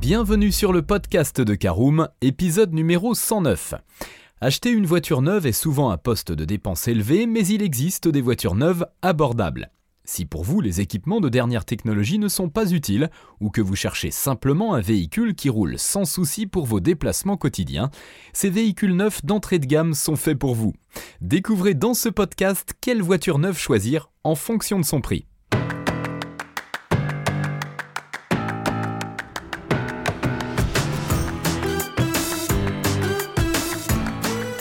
Bienvenue sur le podcast de Caroom, épisode numéro 109. Acheter une voiture neuve est souvent un poste de dépense élevé, mais il existe des voitures neuves abordables. Si pour vous les équipements de dernière technologie ne sont pas utiles, ou que vous cherchez simplement un véhicule qui roule sans souci pour vos déplacements quotidiens, ces véhicules neufs d'entrée de gamme sont faits pour vous. Découvrez dans ce podcast quelle voiture neuve choisir en fonction de son prix.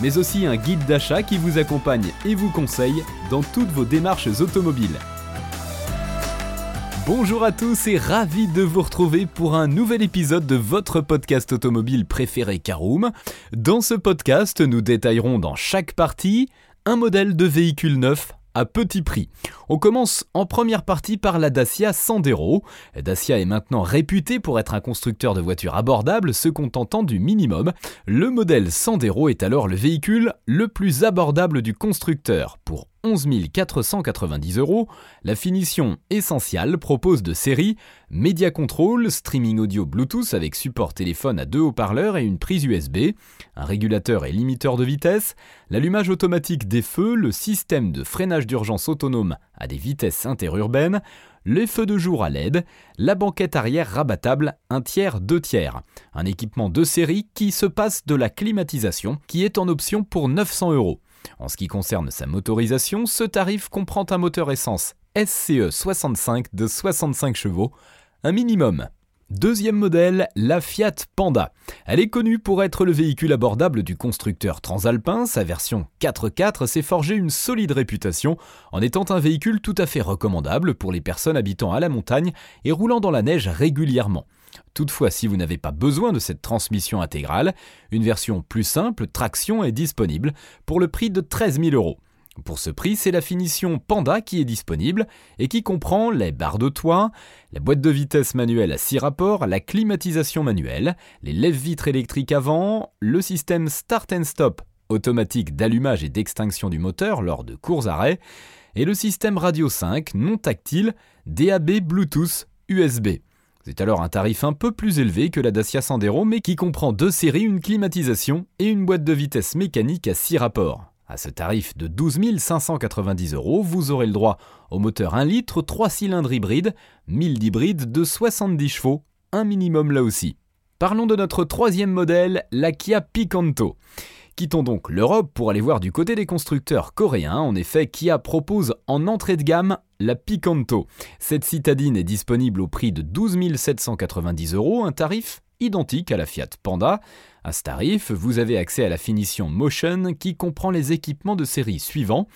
mais aussi un guide d'achat qui vous accompagne et vous conseille dans toutes vos démarches automobiles. Bonjour à tous et ravi de vous retrouver pour un nouvel épisode de votre podcast automobile préféré Caroom. Dans ce podcast, nous détaillerons dans chaque partie un modèle de véhicule neuf à petit prix. On commence en première partie par la Dacia Sandero. Dacia est maintenant réputé pour être un constructeur de voitures abordables se contentant du minimum. Le modèle Sandero est alors le véhicule le plus abordable du constructeur pour 11 490 euros, la finition essentielle propose de série Media Control, streaming audio Bluetooth avec support téléphone à deux haut-parleurs et une prise USB, un régulateur et limiteur de vitesse, l'allumage automatique des feux, le système de freinage d'urgence autonome à des vitesses interurbaines, les feux de jour à LED, la banquette arrière rabattable un tiers, deux tiers. Un équipement de série qui se passe de la climatisation qui est en option pour 900 euros. En ce qui concerne sa motorisation, ce tarif comprend un moteur essence SCE 65 de 65 chevaux, un minimum. Deuxième modèle, la Fiat Panda. Elle est connue pour être le véhicule abordable du constructeur transalpin. Sa version 4x4 s'est forgée une solide réputation en étant un véhicule tout à fait recommandable pour les personnes habitant à la montagne et roulant dans la neige régulièrement. Toutefois, si vous n'avez pas besoin de cette transmission intégrale, une version plus simple, traction, est disponible pour le prix de 13 000 euros. Pour ce prix, c'est la finition Panda qui est disponible et qui comprend les barres de toit, la boîte de vitesse manuelle à 6 rapports, la climatisation manuelle, les lève-vitres électriques avant, le système Start and Stop automatique d'allumage et d'extinction du moteur lors de courts arrêts, et le système Radio 5 non tactile DAB Bluetooth USB. C'est alors un tarif un peu plus élevé que la Dacia Sandero, mais qui comprend deux séries, une climatisation et une boîte de vitesse mécanique à 6 rapports. À ce tarif de 12 590 euros, vous aurez le droit au moteur 1 litre 3 cylindres hybride, 1000 d'hybride de 70 chevaux, un minimum là aussi. Parlons de notre troisième modèle, la Kia Picanto. Quittons donc l'Europe pour aller voir du côté des constructeurs coréens. En effet, Kia propose en entrée de gamme la Picanto. Cette citadine est disponible au prix de 12 790 euros, un tarif identique à la Fiat Panda. À ce tarif, vous avez accès à la finition Motion qui comprend les équipements de série suivants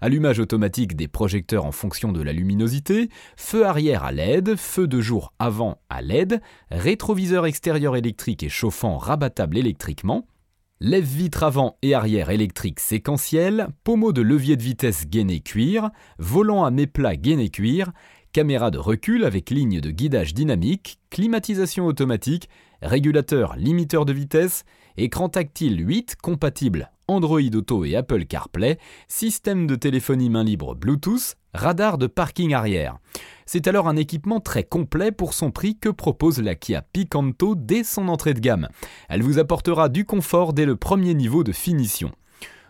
allumage automatique des projecteurs en fonction de la luminosité, feu arrière à LED, feu de jour avant à LED, rétroviseur extérieur électrique et chauffant rabattable électriquement, lève-vitre avant et arrière électrique séquentiel, pommeau de levier de vitesse gainé cuir, volant à méplat gainé cuir, caméra de recul avec ligne de guidage dynamique, climatisation automatique, régulateur limiteur de vitesse, écran tactile 8 compatible Android Auto et Apple CarPlay, système de téléphonie main libre Bluetooth, radar de parking arrière. C'est alors un équipement très complet pour son prix que propose la Kia Picanto dès son entrée de gamme. Elle vous apportera du confort dès le premier niveau de finition.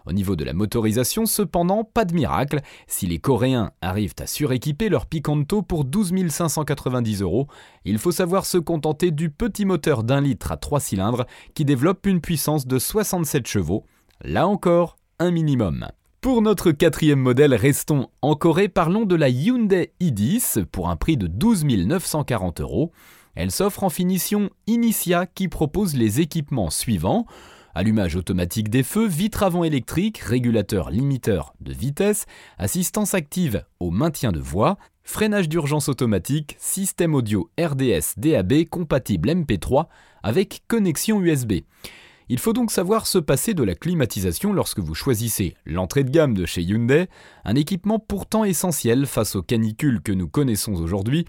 Au niveau de la motorisation, cependant, pas de miracle. Si les Coréens arrivent à suréquiper leur Picanto pour 12 590 euros, il faut savoir se contenter du petit moteur d'un litre à 3 cylindres qui développe une puissance de 67 chevaux. Là encore, un minimum. Pour notre quatrième modèle, restons en Corée, parlons de la Hyundai i10 pour un prix de 12 940 euros. Elle s'offre en finition Initia qui propose les équipements suivants allumage automatique des feux, vitre avant électrique, régulateur limiteur de vitesse, assistance active au maintien de voie, freinage d'urgence automatique, système audio RDS DAB compatible MP3 avec connexion USB. Il faut donc savoir se passer de la climatisation lorsque vous choisissez l'entrée de gamme de chez Hyundai, un équipement pourtant essentiel face aux canicules que nous connaissons aujourd'hui.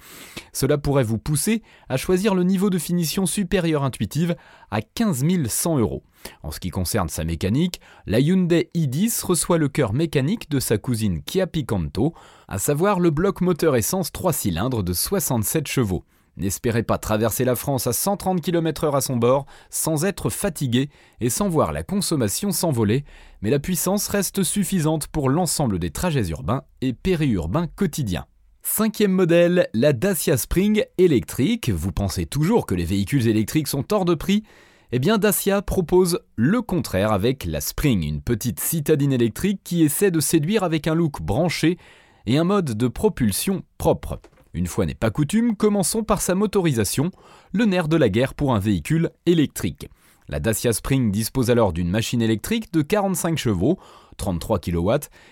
Cela pourrait vous pousser à choisir le niveau de finition supérieur intuitive à 15 100 euros. En ce qui concerne sa mécanique, la Hyundai i10 reçoit le cœur mécanique de sa cousine Kia Picanto, à savoir le bloc moteur essence 3 cylindres de 67 chevaux. N'espérez pas traverser la France à 130 km/h à son bord sans être fatigué et sans voir la consommation s'envoler, mais la puissance reste suffisante pour l'ensemble des trajets urbains et périurbains quotidiens. Cinquième modèle, la Dacia Spring électrique. Vous pensez toujours que les véhicules électriques sont hors de prix? Eh bien Dacia propose le contraire avec la Spring, une petite citadine électrique qui essaie de séduire avec un look branché et un mode de propulsion propre. Une fois n'est pas coutume, commençons par sa motorisation, le nerf de la guerre pour un véhicule électrique. La Dacia Spring dispose alors d'une machine électrique de 45 chevaux, 33 kW,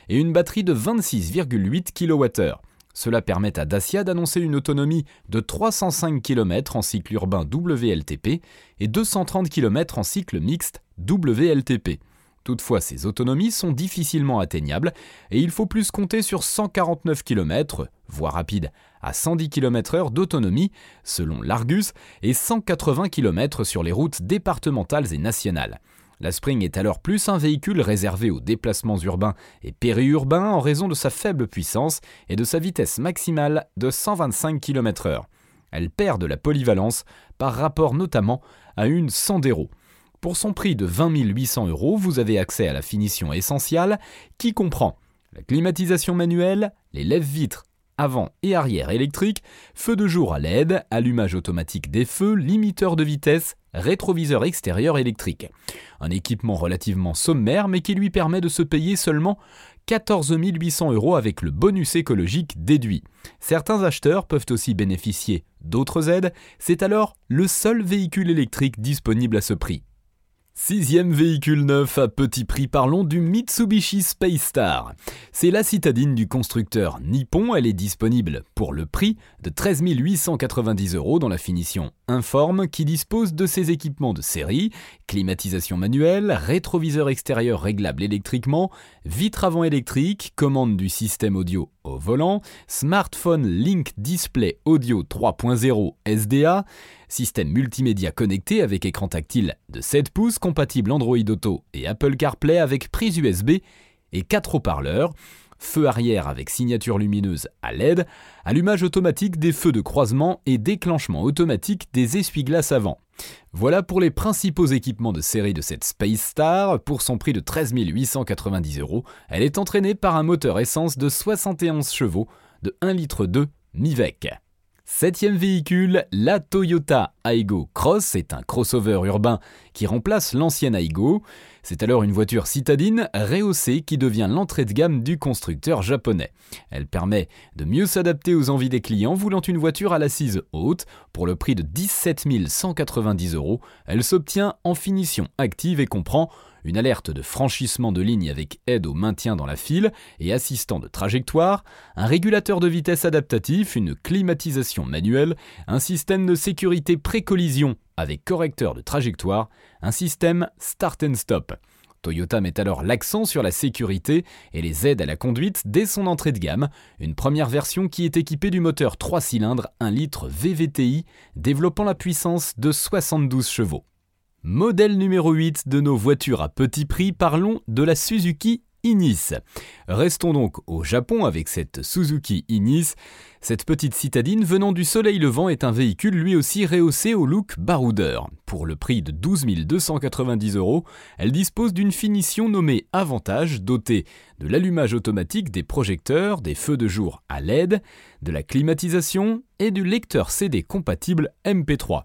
et une batterie de 26,8 kWh. Cela permet à Dacia d'annoncer une autonomie de 305 km en cycle urbain WLTP et 230 km en cycle mixte WLTP. Toutefois, ces autonomies sont difficilement atteignables et il faut plus compter sur 149 km, voire rapide, à 110 km/h d'autonomie selon l'Argus et 180 km sur les routes départementales et nationales. La Spring est alors plus un véhicule réservé aux déplacements urbains et périurbains en raison de sa faible puissance et de sa vitesse maximale de 125 km/h. Elle perd de la polyvalence par rapport notamment à une Sandero. Pour son prix de 20 800 euros, vous avez accès à la finition essentielle qui comprend la climatisation manuelle, les lève-vitres avant et arrière électriques, feu de jour à LED, allumage automatique des feux, limiteur de vitesse, rétroviseur extérieur électrique. Un équipement relativement sommaire mais qui lui permet de se payer seulement 14 800 euros avec le bonus écologique déduit. Certains acheteurs peuvent aussi bénéficier d'autres aides, c'est alors le seul véhicule électrique disponible à ce prix. Sixième véhicule neuf à petit prix, parlons du Mitsubishi Space Star. C'est la citadine du constructeur Nippon, elle est disponible pour le prix de 13 890 euros dans la finition Informe qui dispose de ses équipements de série, climatisation manuelle, rétroviseur extérieur réglable électriquement, vitre avant électrique, commande du système audio au volant, smartphone Link Display Audio 3.0 SDA, système multimédia connecté avec écran tactile de 7 pouces compatible Android Auto et Apple CarPlay avec prise USB et 4 haut-parleurs, feu arrière avec signature lumineuse à LED, allumage automatique des feux de croisement et déclenchement automatique des essuie-glaces avant. Voilà pour les principaux équipements de série de cette Space Star. Pour son prix de 13 890 euros, elle est entraînée par un moteur essence de 71 chevaux de 1,2 litre MIVEC. Septième véhicule, la Toyota Aygo Cross est un crossover urbain qui remplace l'ancienne Aygo. C'est alors une voiture citadine rehaussée qui devient l'entrée de gamme du constructeur japonais. Elle permet de mieux s'adapter aux envies des clients voulant une voiture à l'assise haute. Pour le prix de 17 190 euros, elle s'obtient en finition active et comprend une alerte de franchissement de ligne avec aide au maintien dans la file et assistant de trajectoire, un régulateur de vitesse adaptatif, une climatisation manuelle, un système de sécurité pré-collision avec correcteur de trajectoire, un système start and stop. Toyota met alors l'accent sur la sécurité et les aides à la conduite dès son entrée de gamme, une première version qui est équipée du moteur 3 cylindres 1 litre VVTI développant la puissance de 72 chevaux. Modèle numéro 8 de nos voitures à petit prix, parlons de la Suzuki Inis. Restons donc au Japon avec cette Suzuki Inis. Cette petite citadine venant du soleil levant est un véhicule lui aussi rehaussé au look baroudeur. Pour le prix de 12 290 euros, elle dispose d'une finition nommée Avantage, dotée de l'allumage automatique des projecteurs, des feux de jour à LED, de la climatisation et du lecteur CD compatible MP3.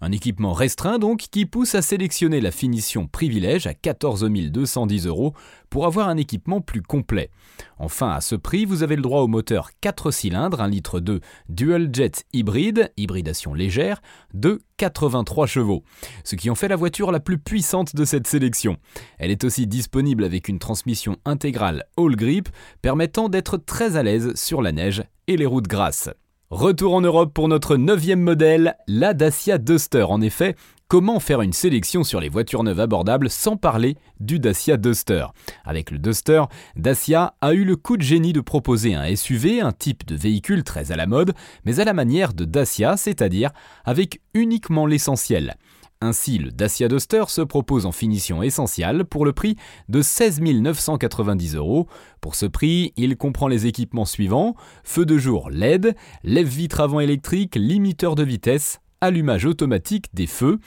Un équipement restreint donc qui pousse à sélectionner la finition privilège à 14 210 euros pour avoir un équipement plus complet. Enfin, à ce prix, vous avez le droit au moteur 4 cylindres, 1 litre 2 dual jet hybride, hybridation légère, de 83 chevaux, ce qui en fait la voiture la plus puissante de cette sélection. Elle est aussi disponible avec une transmission intégrale all grip permettant d'être très à l'aise sur la neige et les routes grasses. Retour en Europe pour notre neuvième modèle, la Dacia Duster. En effet, comment faire une sélection sur les voitures neuves abordables sans parler du Dacia Duster? Avec le Duster, Dacia a eu le coup de génie de proposer un SUV, un type de véhicule très à la mode, mais à la manière de Dacia, c'est-à-dire avec uniquement l'essentiel. Ainsi, le Dacia Duster se propose en finition essentielle pour le prix de 16 990 euros. Pour ce prix, il comprend les équipements suivants feu de jour LED, lève-vitre avant électrique, limiteur de vitesse, allumage automatique des feux.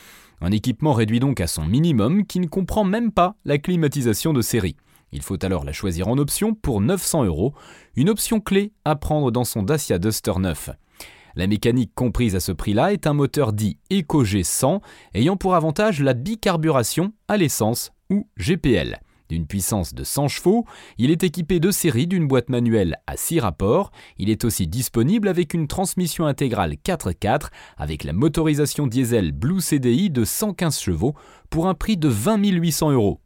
Un équipement réduit donc à son minimum qui ne comprend même pas la climatisation de série. Il faut alors la choisir en option pour 900 euros, une option clé à prendre dans son Dacia Duster 9. La mécanique comprise à ce prix-là est un moteur dit EcoG 100 ayant pour avantage la bicarburation à l'essence ou GPL. D'une puissance de 100 chevaux, il est équipé de série d'une boîte manuelle à 6 rapports. Il est aussi disponible avec une transmission intégrale 4x4 avec la motorisation diesel Blue CDI de 115 chevaux pour un prix de 20 800 euros.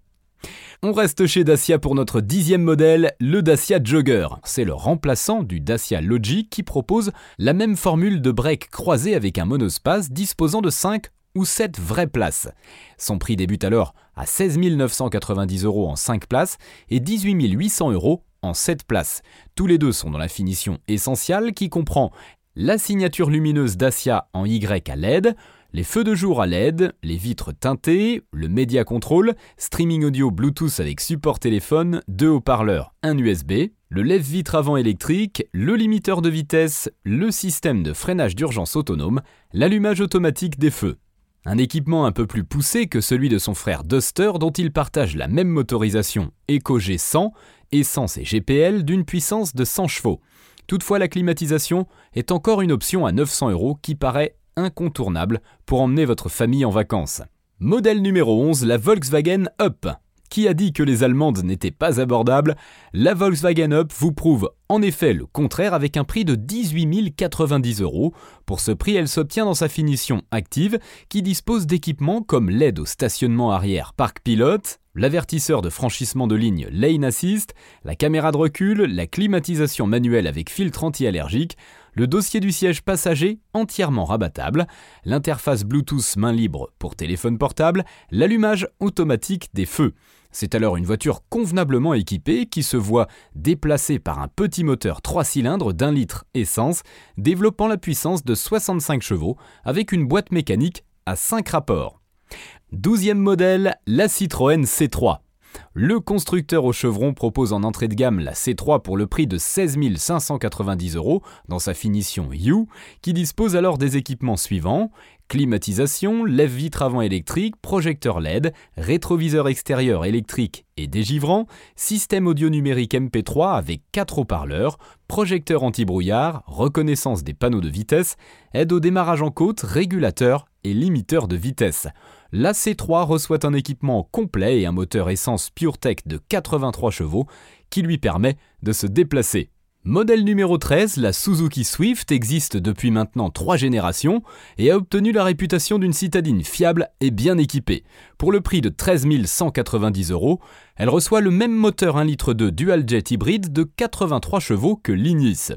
On reste chez Dacia pour notre dixième modèle, le Dacia Jogger. C'est le remplaçant du Dacia Logi qui propose la même formule de break croisé avec un monospace disposant de 5 ou 7 vraies places. Son prix débute alors à 16 990 euros en 5 places et 18 800 euros en 7 places. Tous les deux sont dans la finition essentielle qui comprend la signature lumineuse Dacia en Y à LED, les feux de jour à LED, les vitres teintées, le Media Control, streaming audio Bluetooth avec support téléphone, deux haut-parleurs, un USB, le lève-vitre avant électrique, le limiteur de vitesse, le système de freinage d'urgence autonome, l'allumage automatique des feux. Un équipement un peu plus poussé que celui de son frère Duster dont il partage la même motorisation EcoG 100, essence et GPL d'une puissance de 100 chevaux. Toutefois, la climatisation est encore une option à 900 euros qui paraît incontournable pour emmener votre famille en vacances. Modèle numéro 11, la Volkswagen Up. Qui a dit que les Allemandes n'étaient pas abordables? La Volkswagen Up vous prouve en effet le contraire avec un prix de 18 090 euros. Pour ce prix, elle s'obtient dans sa finition active qui dispose d'équipements comme l'aide au stationnement arrière parc pilote, l'avertisseur de franchissement de ligne Lane Assist, la caméra de recul, la climatisation manuelle avec filtre anti-allergique, le dossier du siège passager entièrement rabattable, l'interface Bluetooth main libre pour téléphone portable, l'allumage automatique des feux. C'est alors une voiture convenablement équipée qui se voit déplacée par un petit moteur 3 cylindres d'un litre essence, développant la puissance de 65 chevaux avec une boîte mécanique à 5 rapports. Douzième modèle, la Citroën C3. Le constructeur au chevron propose en entrée de gamme la C3 pour le prix de 16 590 euros dans sa finition U, qui dispose alors des équipements suivants climatisation, lève-vitre avant électrique, projecteur LED, rétroviseur extérieur électrique et dégivrant, système audio numérique MP3 avec 4 haut-parleurs, projecteur anti-brouillard, reconnaissance des panneaux de vitesse, aide au démarrage en côte, régulateur et limiteur de vitesse. La C3 reçoit un équipement complet et un moteur essence PureTech de 83 chevaux qui lui permet de se déplacer. Modèle numéro 13, la Suzuki Swift existe depuis maintenant trois générations et a obtenu la réputation d'une citadine fiable et bien équipée. Pour le prix de 13 190 euros, elle reçoit le même moteur 1,2 litre dual-jet hybride de 83 chevaux que l'Ignis.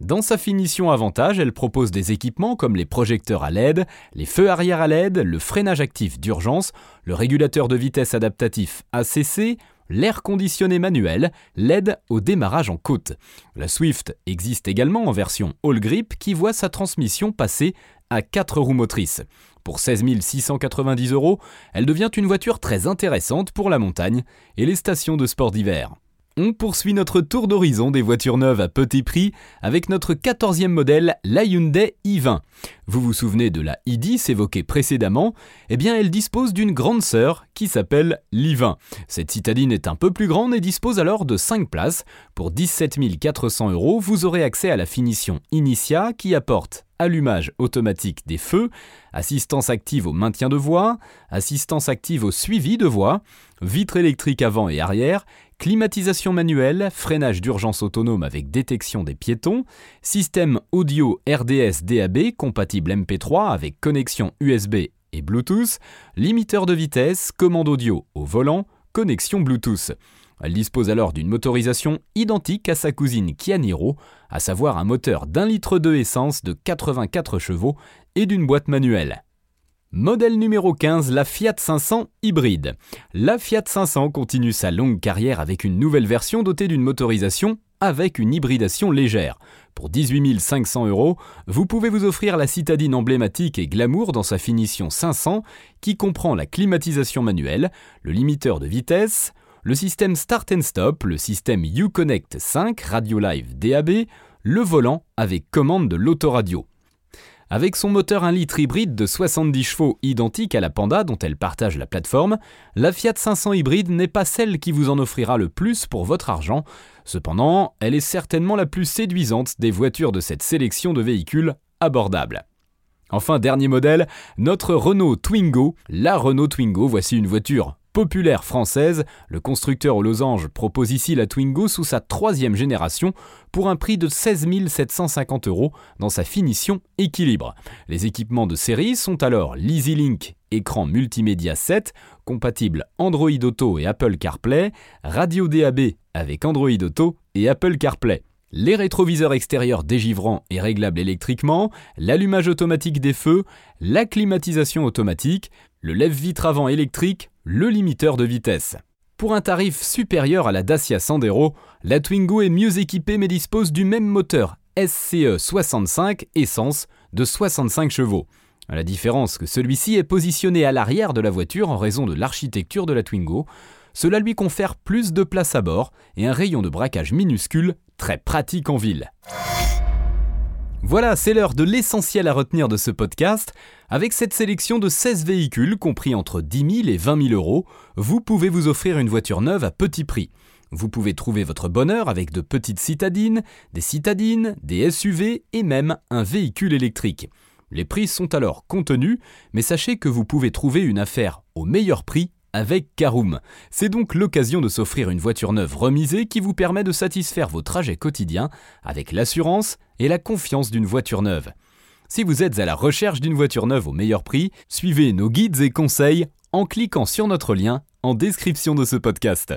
Dans sa finition avantage, elle propose des équipements comme les projecteurs à LED, les feux arrière à LED, le freinage actif d'urgence, le régulateur de vitesse adaptatif ACC, l'air conditionné manuel, l'aide au démarrage en côte. La Swift existe également en version all grip qui voit sa transmission passer à 4 roues motrices. Pour 16 690 euros, elle devient une voiture très intéressante pour la montagne et les stations de sport d'hiver. On poursuit notre tour d'horizon des voitures neuves à petit prix avec notre 14e modèle, la Hyundai i20. Vous vous souvenez de la i10 évoquée précédemment? Eh bien, elle dispose d'une grande sœur qui s'appelle l'i20. Cette citadine est un peu plus grande et dispose alors de 5 places. Pour 17 400 euros, vous aurez accès à la finition Initia qui apporte allumage automatique des feux, assistance active au maintien de voie, assistance active au suivi de voie, vitre électrique avant et arrière, climatisation manuelle, freinage d'urgence autonome avec détection des piétons, système audio RDS DAB compatible MP3 avec connexion USB et Bluetooth, limiteur de vitesse, commande audio au volant, connexion Bluetooth. Elle dispose alors d'une motorisation identique à sa cousine Kia Niro, à savoir un moteur d'un litre de essence de 84 chevaux et d'une boîte manuelle. Modèle numéro 15, la Fiat 500 hybride. La Fiat 500 continue sa longue carrière avec une nouvelle version dotée d'une motorisation avec une hybridation légère. Pour 18 500 euros, vous pouvez vous offrir la citadine emblématique et glamour dans sa finition 500 qui comprend la climatisation manuelle, le limiteur de vitesse, le système Start and Stop, le système Uconnect 5 Radio Live DAB, le volant avec commande de l'autoradio. Avec son moteur 1 litre hybride de 70 chevaux identique à la Panda dont elle partage la plateforme, la Fiat 500 hybride n'est pas celle qui vous en offrira le plus pour votre argent. Cependant, elle est certainement la plus séduisante des voitures de cette sélection de véhicules abordables. Enfin, dernier modèle, notre Renault Twingo. La Renault Twingo, voici une voiture populaire française, le constructeur aux losanges propose ici la Twingo sous sa troisième génération pour un prix de 16 750 euros dans sa finition équilibre. Les équipements de série sont alors l'EasyLink écran multimédia 7, compatible Android Auto et Apple CarPlay, radio DAB avec Android Auto et Apple CarPlay. Les rétroviseurs extérieurs dégivrants et réglables électriquement, l'allumage automatique des feux, la climatisation automatique, le lève-vitre avant électrique, le limiteur de vitesse. Pour un tarif supérieur à la Dacia Sandero, la Twingo est mieux équipée mais dispose du même moteur SCE 65 essence de 65 chevaux. À la différence que celui-ci est positionné à l'arrière de la voiture en raison de l'architecture de la Twingo, cela lui confère plus de place à bord et un rayon de braquage minuscule très pratique en ville. Voilà, c'est l'heure de l'essentiel à retenir de ce podcast. Avec cette sélection de 16 véhicules compris entre 10 000 et 20 000 euros, vous pouvez vous offrir une voiture neuve à petit prix. Vous pouvez trouver votre bonheur avec de petites citadines, des citadines, des SUV et même un véhicule électrique. Les prix sont alors contenus, mais sachez que vous pouvez trouver une affaire au meilleur prix avec Caroom. C'est donc l'occasion de s'offrir une voiture neuve remisée qui vous permet de satisfaire vos trajets quotidiens avec l'assurance et la confiance d'une voiture neuve. Si vous êtes à la recherche d'une voiture neuve au meilleur prix, suivez nos guides et conseils en cliquant sur notre lien en description de ce podcast.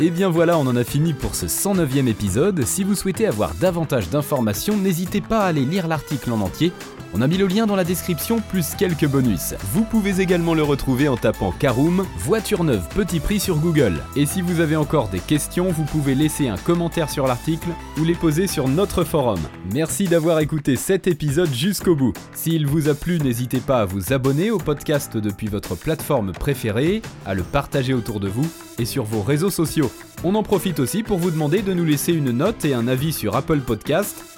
Et bien voilà, on en a fini pour ce 109e épisode. Si vous souhaitez avoir davantage d'informations, n'hésitez pas à aller lire l'article en entier. On a mis le lien dans la description plus quelques bonus. Vous pouvez également le retrouver en tapant Caroom, voiture neuve petit prix sur Google. Et si vous avez encore des questions, vous pouvez laisser un commentaire sur l'article ou les poser sur notre forum. Merci d'avoir écouté cet épisode jusqu'au bout. S'il vous a plu, n'hésitez pas à vous abonner au podcast depuis votre plateforme préférée, à le partager autour de vous et sur vos réseaux sociaux. On en profite aussi pour vous demander de nous laisser une note et un avis sur Apple Podcast.